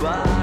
para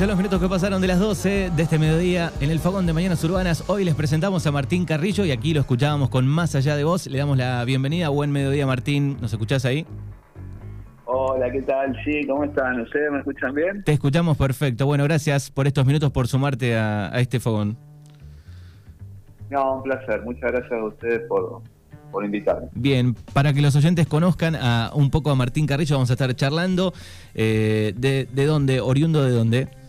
son los minutos que pasaron de las 12 de este mediodía en el Fogón de Mañanas Urbanas. Hoy les presentamos a Martín Carrillo y aquí lo escuchábamos con Más Allá de Vos. Le damos la bienvenida. Buen mediodía, Martín. ¿Nos escuchás ahí? Hola, ¿qué tal? Sí, ¿cómo están? ¿Ustedes me escuchan bien? Te escuchamos perfecto. Bueno, gracias por estos minutos, por sumarte a, a este Fogón. No, un placer. Muchas gracias a ustedes por, por invitarme. Bien, para que los oyentes conozcan a, un poco a Martín Carrillo, vamos a estar charlando. Eh, de, ¿De dónde? ¿Oriundo de dónde?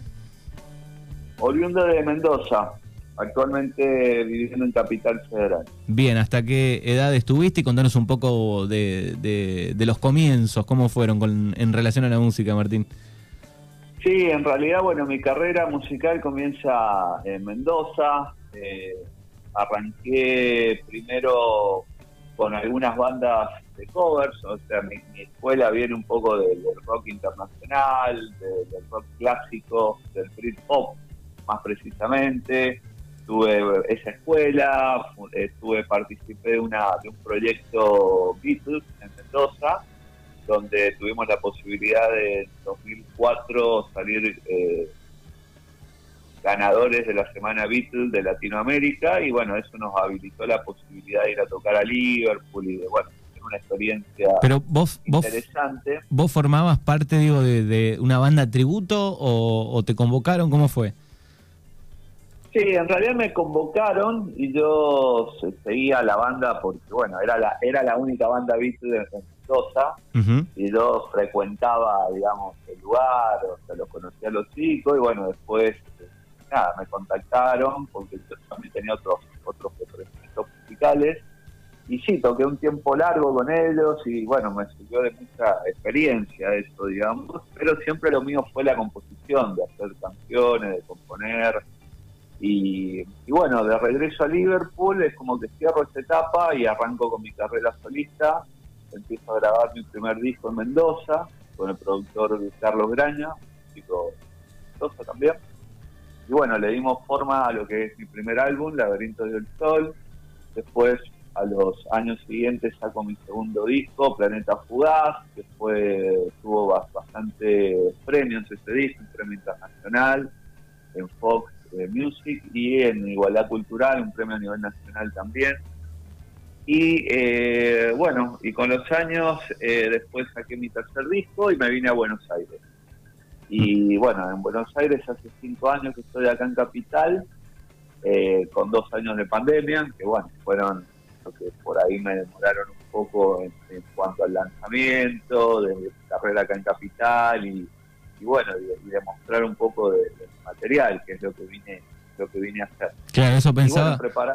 Oriundo de Mendoza, actualmente viviendo en Capital Federal. Bien, ¿hasta qué edad estuviste? Y contanos un poco de, de- de los comienzos, cómo fueron con, en relación a la música, Martín. Sí, en realidad, bueno, mi carrera musical comienza en Mendoza. Eh, arranqué primero con algunas bandas de covers, o sea, mi, mi escuela viene un poco del, del rock internacional, de- del rock clásico, del Brit pop, más precisamente. Tuve esa escuela, estuve, participé de, una, de un proyecto Beatles en Mendoza, donde tuvimos la posibilidad de en 2004 salir eh, ganadores de la Semana Beatles de Latinoamérica y bueno, eso nos habilitó la posibilidad de ir a tocar a Liverpool y de bueno, tener una experiencia Pero vos, vos, interesante. vos formabas parte, digo, de, de una banda tributo o, o te convocaron, ¿cómo fue? Sí, en realidad me convocaron y yo se- seguía la banda porque bueno, era la era la única banda Beatles en Mendoza Ujú. y yo frecuentaba, digamos, el lugar, o sea, los conocía a los chicos y bueno, después, eh, nada, me contactaron porque yo también tenía otros otros proyectos musicales y sí, toqué un tiempo largo con ellos y bueno, me sirvió de mucha experiencia eso, digamos, pero siempre lo mío fue la composición, de hacer canciones, de componer y, bueno, de regreso a Liverpool es como que cierro esta etapa y arranco con mi carrera solista. Empiezo a grabar mi primer disco en Mendoza con el productor Carlos Graña, un chico Mendoza también. Y bueno, le dimos forma a lo que es mi primer álbum, Laberinto del Sol. Después, a los años siguientes, saco mi segundo disco, Planeta Fugaz, que fue, tuvo bas- bastante premios ese disco, un premio internacional en Fox Music y en Igualdad Cultural, un premio a nivel nacional también. Y eh, bueno, y con los años eh, después saqué mi tercer disco y me vine a Buenos Aires. Y bueno, en Buenos Aires hace cinco años que estoy acá en Capital, eh, con dos años de pandemia, que bueno, fueron lo que por ahí me demoraron un poco en, en cuanto al lanzamiento, de carrera acá en Capital y, y bueno, y, y demostrar un poco de, material, que es lo que vine lo que vine a hacer. Claro, eso pensaba. bueno.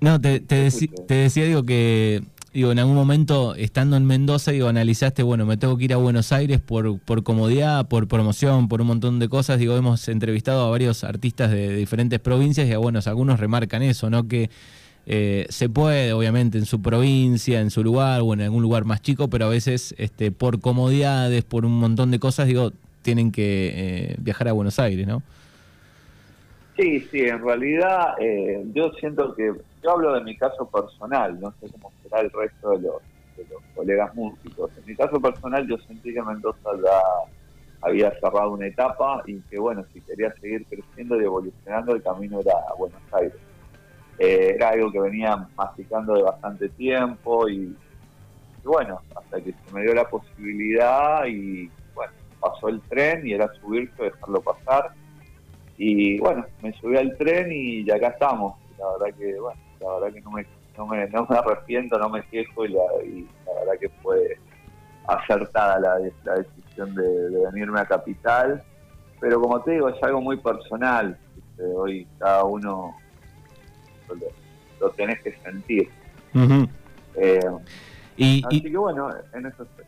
No, te, te, Te decía, digo, que digo, en algún momento, estando en Mendoza, digo, analizaste, bueno, me tengo que ir a Buenos Aires por, por comodidad, por promoción, por un montón de cosas. Digo, hemos entrevistado a varios artistas de, de diferentes provincias y, bueno, algunos remarcan eso, ¿no? Que eh, se puede, obviamente, en su provincia, en su lugar o en algún lugar más chico, pero a veces, este, por comodidades, por un montón de cosas, digo, tienen que eh, viajar a Buenos Aires, ¿no? Sí, sí, en realidad eh, yo siento que, yo hablo de mi caso personal, no sé cómo será el resto de los, de los colegas músicos. En mi caso personal yo sentí que Mendoza da había cerrado una etapa y que bueno, si quería seguir creciendo y evolucionando, el camino era a Buenos Aires. Eh, era algo que venía masticando de bastante tiempo y, bueno, hasta que se me dio la posibilidad y bueno, pasó el tren y era subirse, dejarlo pasar. Y bueno, me subí al tren y ya acá estamos. La verdad que, bueno, la verdad que no me, no me, no me arrepiento, no me quejo y la, y la verdad que fue acertada la, la decisión de, de, venirme a Capital. Pero como te digo, es algo muy personal. Hoy cada uno lo, lo tenés que sentir. eh, y, así y, que bueno, en eso estoy.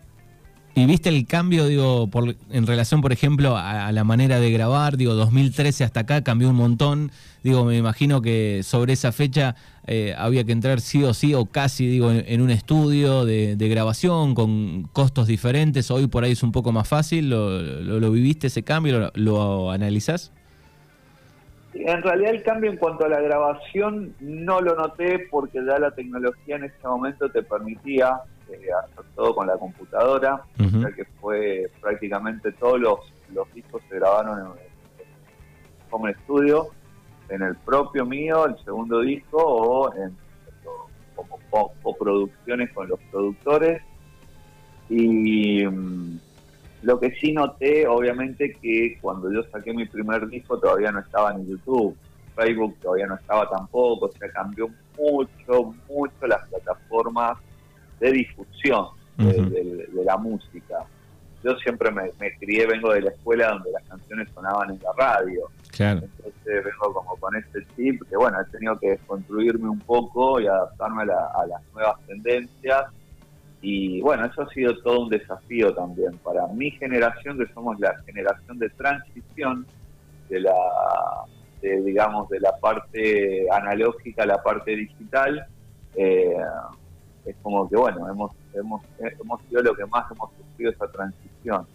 ¿Y viste el cambio, digo, por, en relación, por ejemplo, a, a, la manera de grabar? Digo, 2013 hasta acá cambió un montón. Digo, me imagino que sobre esa fecha eh, había que entrar sí o sí o casi, digo, en, en un estudio de, de, grabación con costos diferentes. Hoy por ahí es un poco más fácil. ¿Lo, lo, lo viviste ese cambio? ¿Lo, lo analizás? En realidad el cambio en cuanto a la grabación no lo noté porque ya la tecnología en ese momento te permitía eh, hacer todo con la computadora, uh -huh. sea que fue prácticamente todos los, los discos se grabaron en, en Home Studio, en el propio mío, el segundo disco, o en como coproducciones con los productores. Y mm, lo que sí noté, obviamente, que cuando yo saqué mi primer disco todavía no estaba en YouTube, Facebook todavía no estaba tampoco, o sea, cambió mucho, mucho las plataformas de difusión de, uh -huh. de, de la música. Yo siempre me, me, crié, vengo de la escuela donde las canciones sonaban en la radio. Claro. Entonces vengo como con este chip que, bueno, he tenido que construirme un poco y adaptarme a, la, a las nuevas tendencias y bueno, eso ha sido todo un desafío también para mi generación, que somos la generación de transición de la, de, digamos, de la parte analógica a la parte digital. Eh, es como que bueno, hemos, hemos, hemos sido lo que más hemos sufrido esa transición.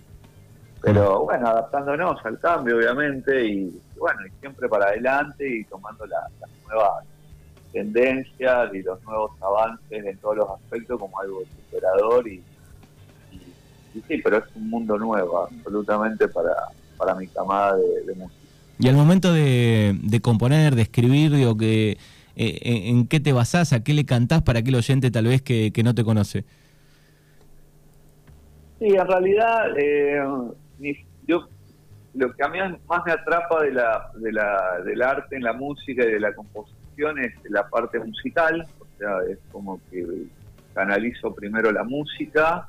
Pero bueno, adaptándonos al cambio, obviamente, y, bueno, y siempre para adelante y tomando las la nuevas tendencias y los nuevos avances en todos los aspectos como algo superador y, y, y, sí, pero es un mundo nuevo absolutamente para, para mi camada de, de música. Y al momento de, de, componer, de escribir, digo que eh, en qué te basás, a qué le cantás para aquel oyente tal vez que, que no te conoce. Sí, en realidad eh, yo lo que a mí más me atrapa de la, de la, del arte en la música y de la composición es la parte musical, o sea, es como que canalizo primero la música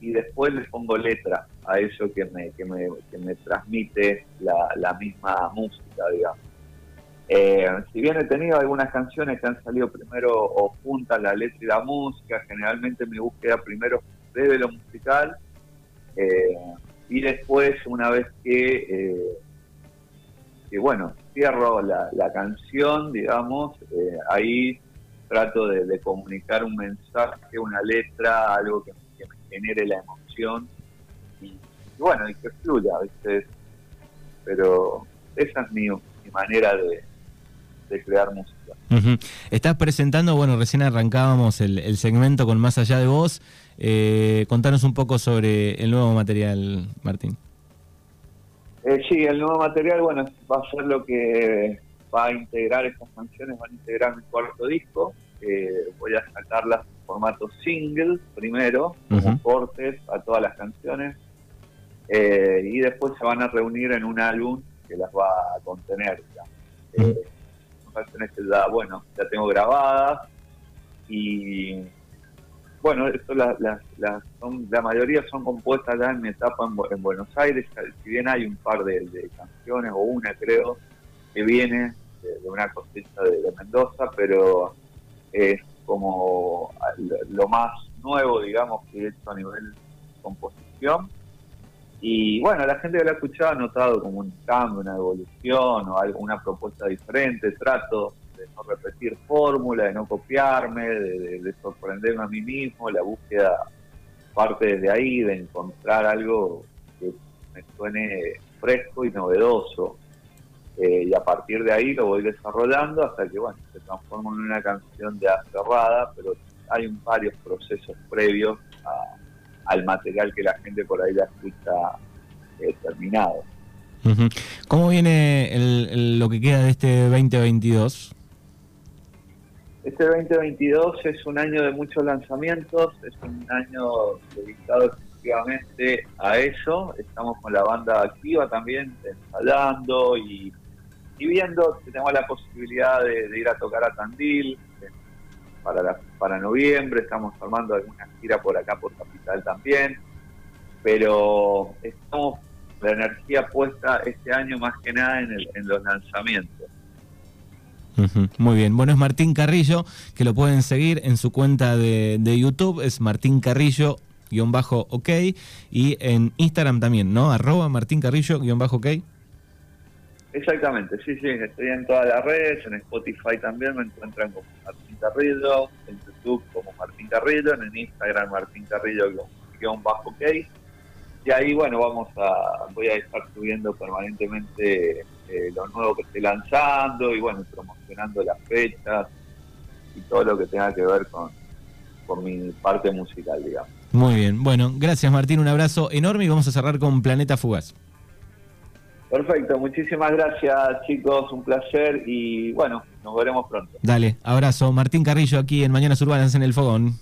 y después le pongo letra a eso que me, que me, que me transmite la, la, misma música, digamos. Eh, si bien he tenido algunas canciones que han salido primero o juntas la letra y la música, generalmente mi búsqueda primero debe lo musical eh, y después una vez que, eh, que bueno, cierro la, la canción, digamos, eh, ahí trato de, de, comunicar un mensaje, una letra, algo que, me genere la emoción y, y, bueno, y que fluya, ¿viste? Pero esa es mi, mi manera de, de, crear música. Estás presentando, bueno, recién arrancábamos el, el segmento con Más Allá de Vos. Eh, contanos un poco sobre el nuevo material, Martín. Eh, sí, el nuevo material, bueno, va a ser lo que va a integrar estas canciones, van a integrar mi cuarto disco. Eh, voy a sacarlas en formato single primero, uh -huh. cortes a todas las canciones, eh, y después se van a reunir en un álbum que las va a contener. Ya. Uh -huh. canciones que ya, bueno, ya tengo grabadas y bueno, esto la, la, la, son, la mayoría son compuestas ya en mi etapa en, en Buenos Aires, si bien hay un par de, de, canciones, o una creo, que viene de, una cosecha de, Mendoza, pero es como lo más nuevo, digamos, que he hecho a nivel composición. Y bueno, la gente que lo ha escuchado ha notado como un cambio, una evolución o alguna propuesta diferente. Trato de no repetir fórmula, de no copiarme, de, de, de, sorprenderme a mí mismo, la búsqueda parte desde ahí, de encontrar algo que me suene fresco y novedoso. Eh, y a partir de ahí lo voy desarrollando hasta que bueno se transforma en una canción ya cerrada, pero hay varios procesos previos a, al material que la gente por ahí la escucha eh, terminado. ¿Cómo viene el- lo que queda de este 2022? Este 2022 es un año de muchos lanzamientos, es un año dedicado exclusivamente a eso. Estamos con la banda activa también, ensayando y, viendo. Tenemos la posibilidad de, de ir a tocar a Tandil eh, para, la- para noviembre. Estamos armando alguna gira por acá, por Capital también. Pero estamos la energía puesta este año más que nada en, el- en los lanzamientos. Muy bien. Bueno, es Martín Carrillo, que lo pueden seguir en su cuenta de, de YouTube, es Martín Carrillo. guion bajo ok y en Instagram también, ¿no? Arroba Martín Carrillo guion bajo ok. Exactamente, sí, sí, estoy en todas las redes, en Spotify también me encuentran como Martín Carrillo, en YouTube como Martín Carrillo, en Instagram Martín Carrillo guion bajo ok. Y ahí, bueno, vamos a, voy a estar subiendo permanentemente eh, lo nuevo que esté lanzando y, bueno, promocionando las fechas y todo lo que tenga que ver con, con mi parte musical, digamos. Muy bien. Bueno, gracias Martín, un abrazo enorme y vamos a cerrar con Planeta Fugaz. Perfecto, muchísimas gracias chicos, un placer y bueno, nos veremos pronto. Dale, abrazo. Martín Carrillo aquí en Mañanas Urbanas en El Fogón.